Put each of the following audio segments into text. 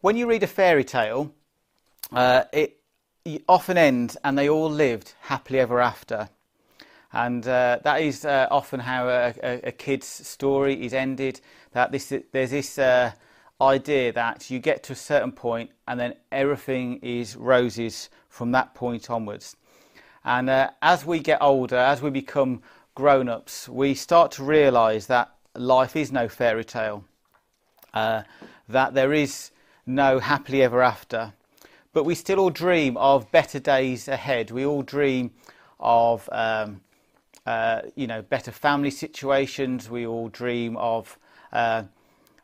when you read a fairy tale, uh, it often ends and they all lived happily ever after. And uh, that is uh, often how a, a, a, kid's story is ended. That this, there's this uh, idea that you get to a certain point and then everything is roses from that point onwards. And uh, as we get older, as we become grown ups, we start to realise that life is no fairy tale, uh, that there is no happily ever after. But we still all dream of better days ahead. We all dream of um, uh, you know, better family situations. We all dream of uh,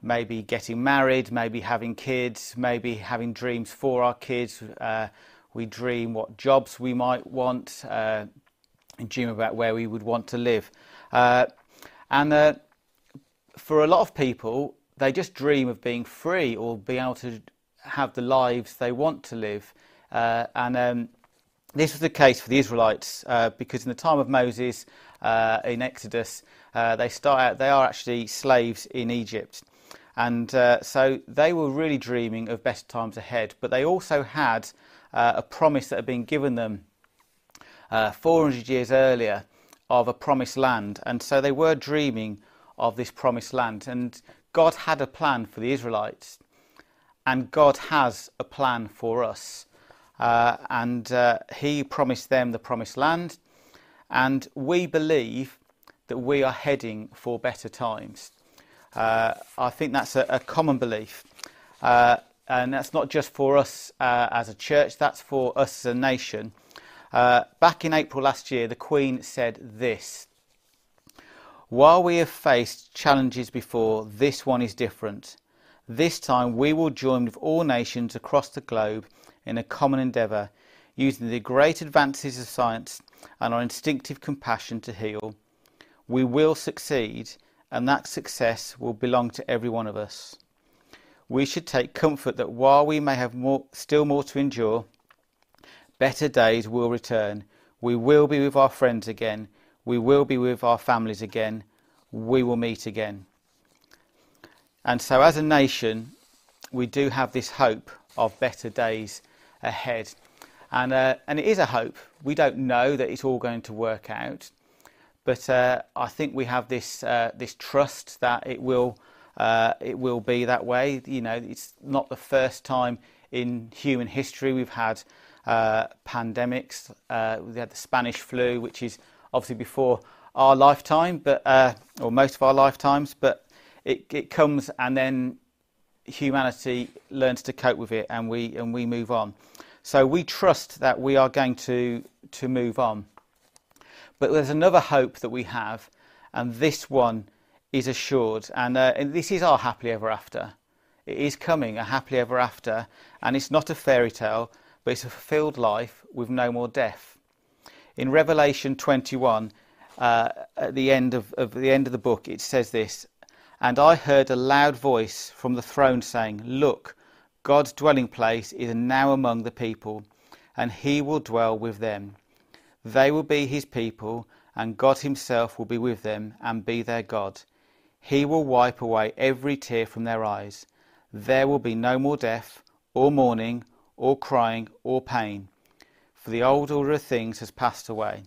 maybe getting married, maybe having kids, maybe having dreams for our kids. Uh, we dream what jobs we might want, uh, and dream about where we would want to live. Uh, and uh, for a lot of people, they just dream of being free or being able to have the lives they want to live. and um, this was the case for the Israelites uh, because in the time of Moses uh, in Exodus, uh, they start out, they are actually slaves in Egypt. And uh, so they were really dreaming of better times ahead, but they also had uh, a promise that had been given them uh, 400 years earlier of a promised land. And so they were dreaming of this promised land. And God had a plan for the Israelites, and God has a plan for us. Uh, and uh, he promised them the promised land. And we believe that we are heading for better times. Uh, I think that's a, a common belief. Uh, and that's not just for us uh, as a church, that's for us as a nation. Uh, back in April last year, the Queen said this While we have faced challenges before, this one is different. This time we will join with all nations across the globe in a common endeavour, using the great advances of science and our instinctive compassion to heal. We will succeed, and that success will belong to every one of us. We should take comfort that while we may have more, still more to endure, better days will return. We will be with our friends again. We will be with our families again. We will meet again. And so, as a nation, we do have this hope of better days ahead. And, uh, and it is a hope. We don't know that it's all going to work out, but uh, I think we have this, uh, this trust that it will, uh, it will be that way. You know, it's not the first time in human history we've had uh, pandemics. Uh, we had the Spanish flu, which is obviously before our lifetime, but or most of our lifetimes, but it, it comes and then humanity learns to cope with it and we and we move on. So we trust that we are going to to move on. But there's another hope that we have, and this one is assured, and, uh, and this is our happily ever after. It is coming, a happily ever after, and it's not a fairy tale, but it's a fulfilled life with no more death. In Revelation 21, uh, at the end of, of the end of the book, it says this: and I heard a loud voice from the throne saying, Look, God's dwelling place is now among the people, and he will dwell with them. They will be his people, and God himself will be with them and be their God. He will wipe away every tear from their eyes. There will be no more death, or mourning, or crying, or pain, for the old order of things has passed away.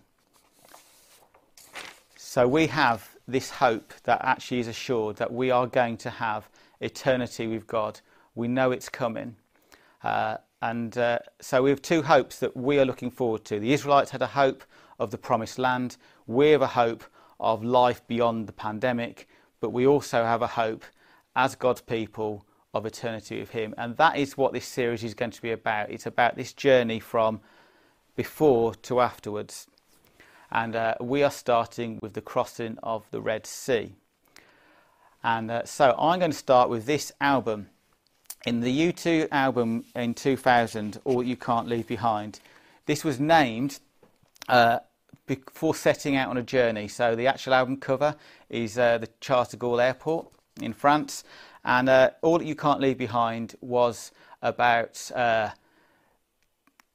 So we have this hope that actually is assured that we are going to have eternity with God. We know it's coming. Uh, and uh, so we have two hopes that we are looking forward to. The Israelites had a hope of the promised land. We have a hope of life beyond the pandemic. But we also have a hope as God's people of eternity with Him. And that is what this series is going to be about. It's about this journey from before to afterwards and uh, we are starting with the crossing of the Red Sea. And uh, so I'm going to start with this album. In the U2 album in 2000, All You Can't Leave Behind, this was named uh, before setting out on a journey. So the actual album cover is uh, the Charles de Gaulle Airport in France, and uh, All That You Can't Leave Behind was about uh,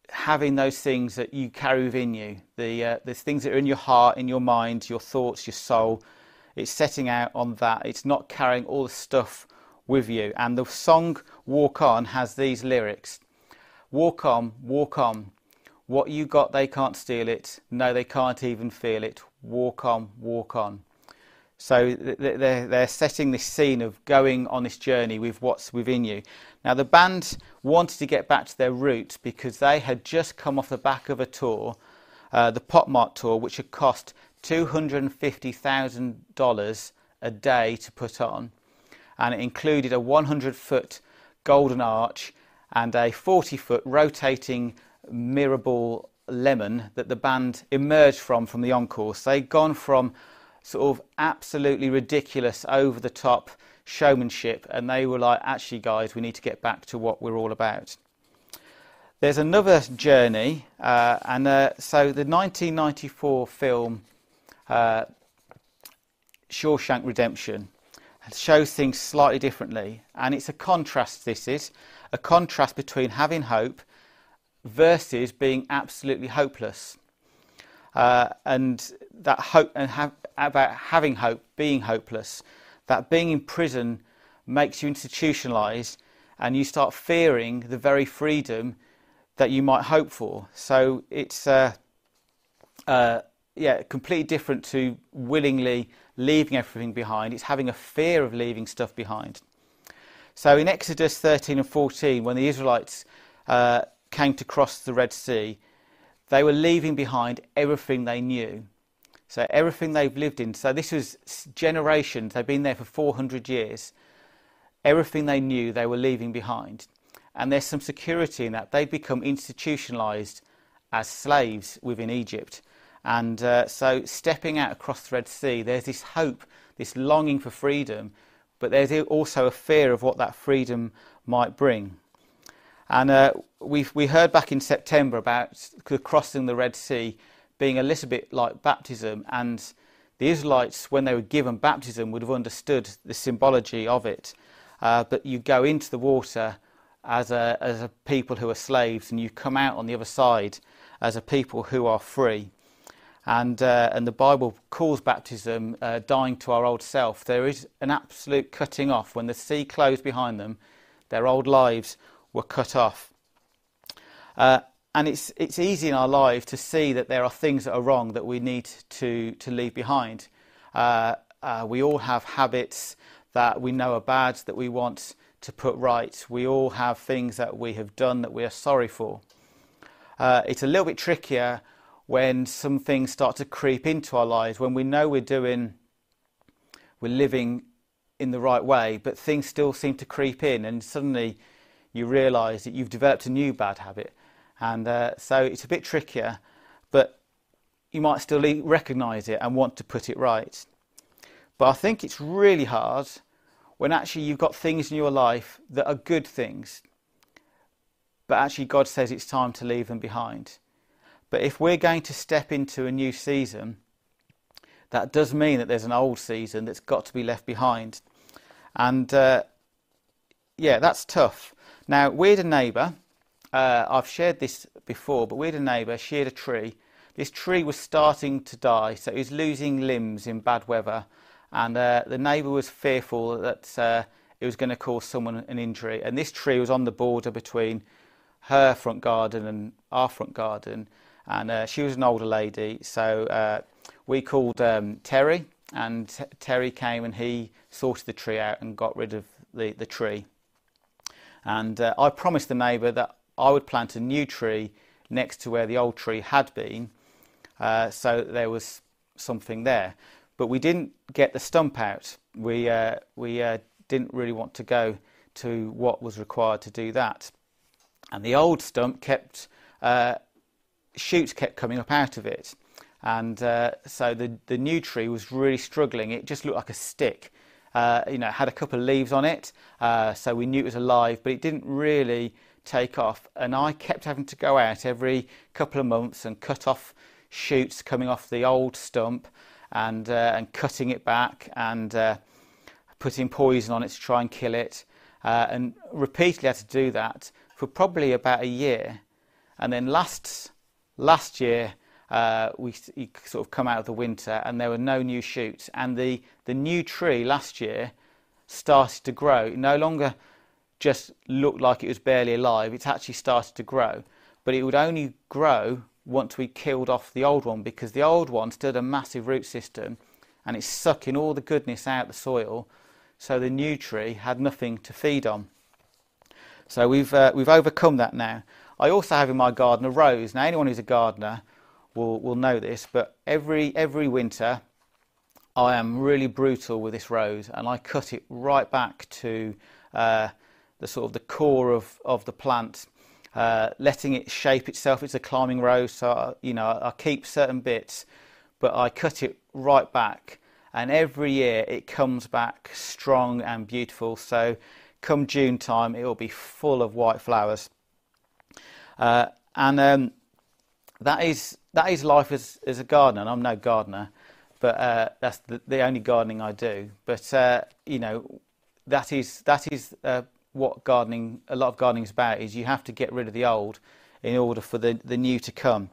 having those things that you carry within you, the uh, there's things that are in your heart, in your mind, your thoughts, your soul. It's setting out on that. It's not carrying all the stuff with you. And the song Walk On has these lyrics Walk on, walk on. What you got, they can't steal it. No, they can't even feel it. Walk on, walk on. So they're, they're setting this scene of going on this journey with what's within you. Now, the band wanted to get back to their roots because they had just come off the back of a tour, uh, the Pop Mart tour, which had cost $250,000 a day to put on. And it included a 100 foot golden arch and a 40 foot rotating mirror ball lemon that the band emerged from from the encore. So They'd gone from sort of absolutely ridiculous, over the top showmanship, and they were like, actually, guys, we need to get back to what we're all about. There's another journey, uh, and uh, so the 1994 film uh, Shawshank Redemption shows things slightly differently, and it's a contrast. This is a contrast between having hope versus being absolutely hopeless. Uh, and that hope and about having hope, being hopeless, that being in prison makes you institutionalized and you start fearing the very freedom that you might hope for. So it's uh, uh, yeah, completely different to willingly leaving everything behind. It's having a fear of leaving stuff behind. So in Exodus 13 and 14, when the Israelites uh, came to cross the Red Sea, they were leaving behind everything they knew. So everything they've lived in. So this was generations. They've been there for 400 years. Everything they knew, they were leaving behind. And there's some security in that. They've become institutionalized as slaves within Egypt. And uh, so, stepping out across the Red Sea, there's this hope, this longing for freedom, but there's also a fear of what that freedom might bring. And uh, we we heard back in September about crossing the Red Sea being a little bit like baptism, and the Israelites, when they were given baptism, would have understood the symbology of it. Uh, but you go into the water as a, as a people who are slaves, and you come out on the other side as a people who are free. And, uh, and the Bible calls baptism uh, dying to our old self. There is an absolute cutting off. When the sea closed behind them, their old lives were cut off. Uh, and it's, it's easy in our life to see that there are things that are wrong that we need to, to leave behind. Uh, uh, we all have habits that we know are bad that we want to put right. We all have things that we have done that we are sorry for. Uh, it's a little bit trickier when some things start to creep into our lives, when we know we're doing, we're living in the right way, but things still seem to creep in, and suddenly you realise that you've developed a new bad habit. And uh, so it's a bit trickier, but you might still recognise it and want to put it right. But I think it's really hard when actually you've got things in your life that are good things, but actually God says it's time to leave them behind. But if we're going to step into a new season, that does mean that there's an old season that's got to be left behind. And uh, yeah, that's tough. Now, we had a neighbour, uh, I've shared this before, but we had a neighbour, she had a tree. This tree was starting to die, so it was losing limbs in bad weather. And uh, the neighbour was fearful that uh, it was going to cause someone an injury. And this tree was on the border between her front garden and our front garden and uh, she was an older lady. So uh, we called um, Terry, and Terry came and he sorted the tree out and got rid of the, the tree. And uh, I promised the neighbour that I would plant a new tree next to where the old tree had been, uh, so there was something there. But we didn't get the stump out. We uh, we uh, didn't really want to go to what was required to do that. And the old stump kept uh, shoots kept coming up out of it. And uh, so the, the new tree was really struggling. It just looked like a stick. Uh, you know, had a couple of leaves on it, uh, so we knew it was alive, but it didn't really take off. And I kept having to go out every couple of months and cut off shoots coming off the old stump and, uh, and cutting it back and uh, putting poison on it to try and kill it. Uh, and repeatedly had to do that for probably about a year. And then last Last year, uh, we sort of come out of the winter and there were no new shoots. And the, the new tree last year started to grow. It no longer just looked like it was barely alive, it's actually started to grow. But it would only grow once we killed off the old one because the old one still had a massive root system and it's sucking all the goodness out of the soil, so the new tree had nothing to feed on. So we've, uh, we've overcome that now. I also have in my garden a rose. Now, anyone who's a gardener will, will know this, but every, every winter I am really brutal with this rose and I cut it right back to uh, the sort of the core of, of the plant, uh, letting it shape itself. It's a climbing rose, so I, you know I keep certain bits, but I cut it right back. And every year it comes back strong and beautiful. So come June time, it will be full of white flowers. Uh, and um, that is that is life as, as a gardener. And I'm no gardener, but uh, that's the, the, only gardening I do. But uh, you know, that is that is uh, what gardening. A lot of gardening is about is you have to get rid of the old in order for the, the new to come.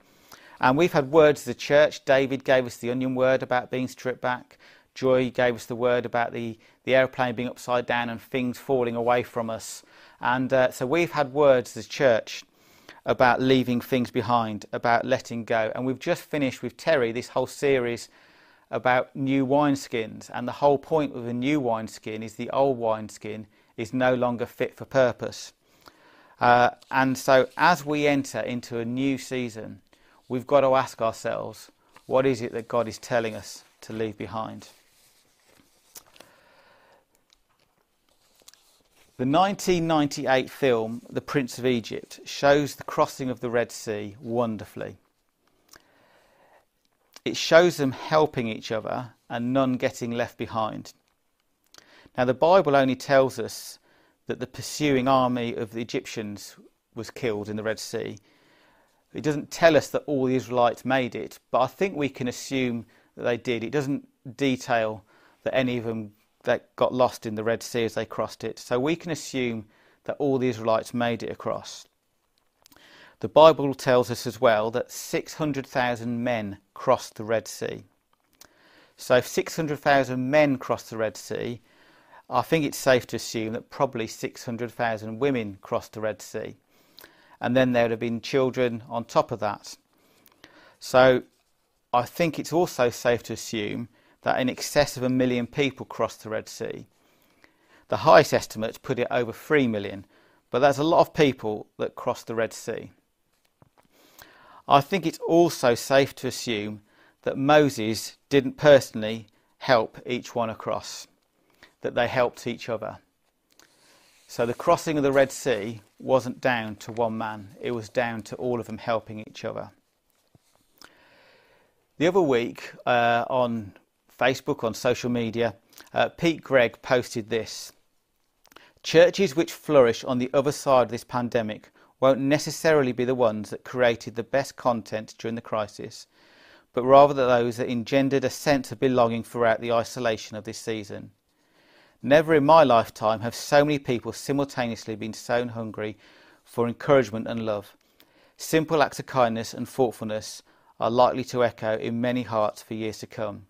And we've had words as a church. David gave us the onion word about being stripped back. Joy gave us the word about the, the aeroplane being upside down and things falling away from us. And uh, so we've had words as a church about leaving things behind, about letting go. And we've just finished with Terry this whole series about new wineskins, and the whole point of a new wineskin is the old wineskin is no longer fit for purpose. Uh, and so, as we enter into a new season, we've got to ask ourselves what is it that God is telling us to leave behind? The 1998 film, The Prince of Egypt, shows the crossing of the Red Sea wonderfully it shows them helping each other and none getting left behind. Now, the Bible only tells us that the pursuing army of the Egyptians was killed in the Red Sea. It doesn't tell us that all the Israelites made it, but I think we can assume that they did. It doesn't detail that any of them that got lost in the Red Sea as they crossed it. So we can assume that all the Israelites made it across. The Bible tells us as well that 600,000 men crossed the Red Sea. So if 600,000 men crossed the Red Sea, I think it's safe to assume that probably 600,000 women crossed the Red Sea. And then there would have been children on top of that. So I think it's also safe to assume that in excess of a million people crossed the Red Sea. The highest estimates put it over 3 million, but there's a lot of people that crossed the Red Sea. I think it's also safe to assume that Moses didn't personally help each one across, that they helped each other. So the crossing of the Red Sea wasn't down to one man, it was down to all of them helping each other. The other week uh, on Facebook, on social media, uh, Pete Greig posted this Churches which flourish on the other side of this pandemic won't necessarily be the ones that created the best content during the crisis, but rather those that engendered a sense of belonging throughout the isolation of this season. Never in my lifetime have so many people simultaneously been so hungry for encouragement and love. Simple acts of kindness and thoughtfulness are likely to echo in many hearts for years to come.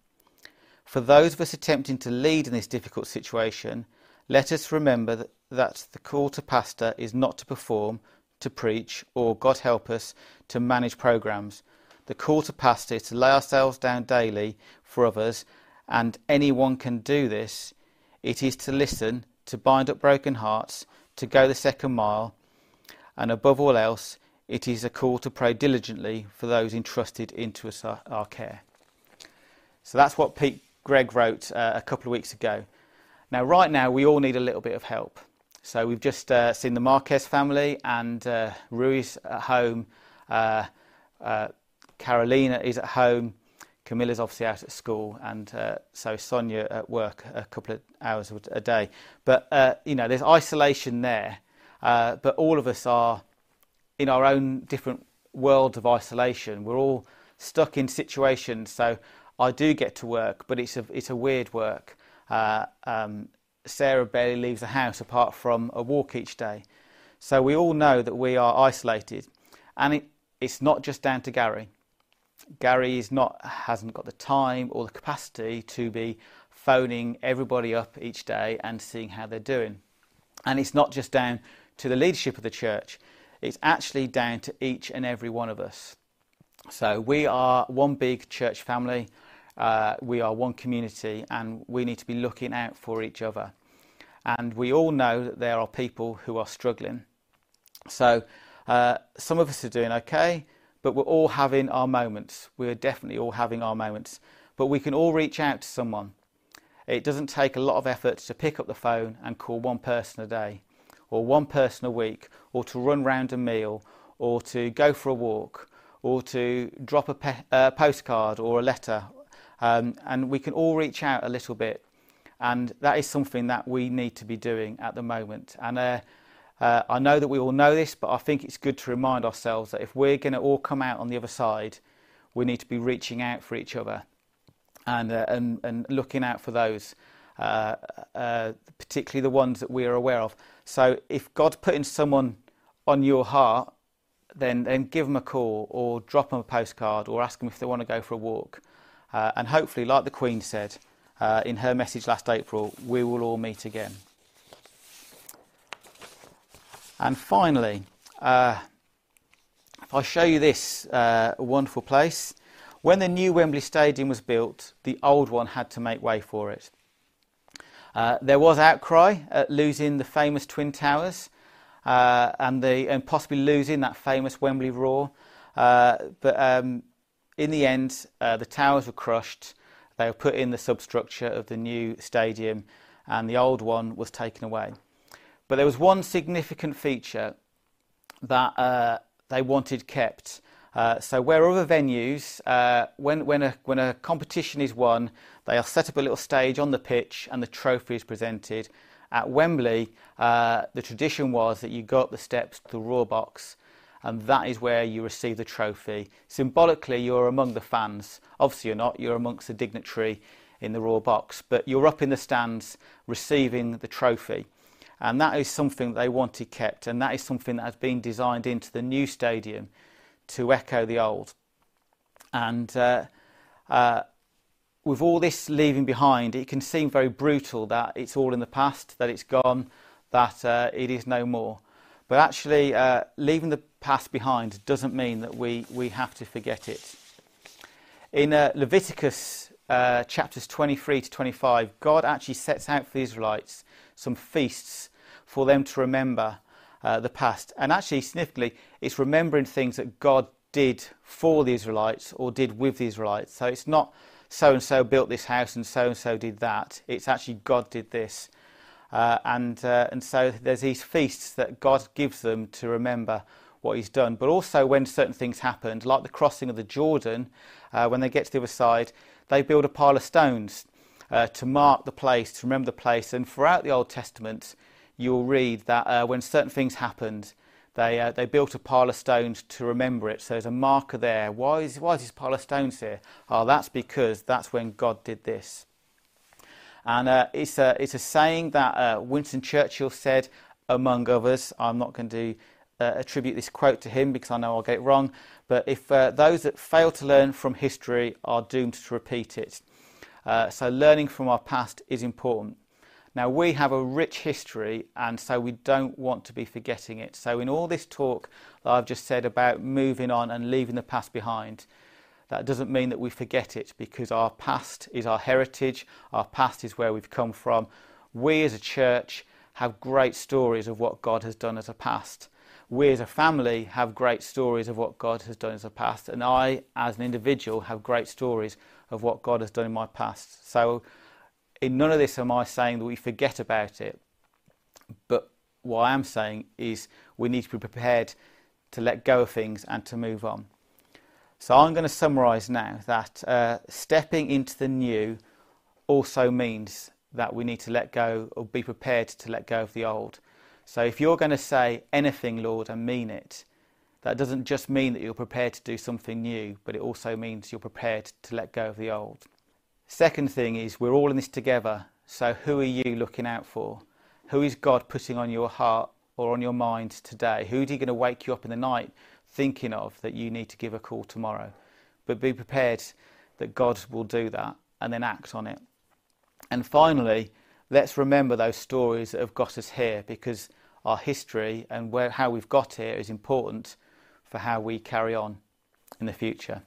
For those of us attempting to lead in this difficult situation, let us remember that, the call to pastor is not to perform, to preach or, God help us, to manage programs. The call to pastor is to lay ourselves down daily for others, and anyone can do this. It is to listen, to bind up broken hearts, to go the second mile, and above all else, it is a call to pray diligently for those entrusted into us, our, our care. So that's what Pete Greig wrote uh, a couple of weeks ago. Now, right now, we all need a little bit of help. So we've just uh, seen the Marquez family and uh, Rui's at home. Uh, uh, Carolina is at home. Camilla's obviously out at school, and uh, so Sonia at work a couple of hours a day. But you know, there's isolation there. But all of us are in our own different worlds of isolation. We're all stuck in situations. So I do get to work, but it's a it's a weird work. Um, Sarah barely leaves the house apart from a walk each day. So we all know that we are isolated. And it, it's not just down to Gary. Gary is not, hasn't got the time or the capacity to be phoning everybody up each day and seeing how they're doing. And it's not just down to the leadership of the church, it's actually down to each and every one of us. So we are one big church family, uh, we are one community, and we need to be looking out for each other. And we all know that there are people who are struggling. So uh, some of us are doing okay, but we're all having our moments. We're definitely all having our moments. But we can all reach out to someone. It doesn't take a lot of effort to pick up the phone and call one person a day, or one person a week, or to run round a meal, or to go for a walk, or to drop a pe- postcard or a letter. Um, and we can all reach out a little bit. And that is something that we need to be doing at the moment. And uh, uh, I know that we all know this, but I think it's good to remind ourselves that if we're going to all come out on the other side, we need to be reaching out for each other and, uh, and, and looking out for those, uh, uh, particularly the ones that we are aware of. So if God's putting someone on your heart, then, then give them a call or drop them a postcard or ask them if they want to go for a walk. Uh, and hopefully, like the Queen said uh, in her message last April, we will all meet again. And finally, uh, if I show you this uh, wonderful place, when the new Wembley Stadium was built, the old one had to make way for it. Uh, there was outcry at losing the famous Twin Towers uh, and, the, and possibly losing that famous Wembley Roar. Uh, but um, in the end, uh, the towers were crushed. They were put in the substructure of the new stadium, and the old one was taken away. But there was one significant feature that uh, they wanted kept. Uh, so where other venues, uh, when, when, a, when a competition is won, they'll set up a little stage on the pitch and the trophy is presented. At Wembley, uh, the tradition was that you go up the steps to the Royal box and that is where you receive the trophy. Symbolically, you're among the fans. Obviously, you're not. You're amongst the dignitary in the Royal box, but you're up in the stands receiving the trophy. And that is something they wanted kept, and that is something that has been designed into the new stadium to echo the old. And uh, uh, with all this leaving behind, it can seem very brutal that it's all in the past, that it's gone, that uh, it is no more. But actually, uh, leaving the past behind doesn't mean that we, we have to forget it. In uh, Leviticus uh, chapters 23 to 25, God actually sets out for the Israelites some feasts for them to remember uh, the past. And actually, significantly, it's remembering things that God did for the Israelites or did with the Israelites. So it's not so and so built this house and so and so did that. It's actually God did this. Uh, and, uh, and so there's these feasts that God gives them to remember what He's done. But also, when certain things happened, like the crossing of the Jordan, uh, when they get to the other side, they build a pile of stones uh, to mark the place, to remember the place. And throughout the Old Testament, you'll read that uh, when certain things happened, they, uh, they built a pile of stones to remember it. So there's a marker there. Why is, why is this pile of stones here? Oh, that's because that's when God did this. And uh, it's, a, it's a saying that uh, Winston Churchill said, among others. I'm not going to uh, attribute this quote to him because I know I'll get it wrong. But if uh, those that fail to learn from history are doomed to repeat it. Uh, so learning from our past is important. Now, we have a rich history, and so we don't want to be forgetting it. So, in all this talk that I've just said about moving on and leaving the past behind, that doesn't mean that we forget it because our past is our heritage, our past is where we've come from. We as a church have great stories of what God has done as a past. We as a family have great stories of what God has done as a past, and I, as an individual, have great stories of what God has done in my past. So, in none of this am I saying that we forget about it, but what I am saying is we need to be prepared to let go of things and to move on. So I'm going to summarise now that uh, stepping into the new also means that we need to let go or be prepared to let go of the old. So if you're going to say anything, Lord, and mean it, that doesn't just mean that you're prepared to do something new, but it also means you're prepared to let go of the old. Second thing is we're all in this together. So who are you looking out for? Who is God putting on your heart or on your mind today? Who's he going to wake you up in the night thinking of that you need to give a call tomorrow. But be prepared that God will do that and then act on it. And finally, let's remember those stories that have got us here because our history and where, how we've got here is important for how we carry on in the future.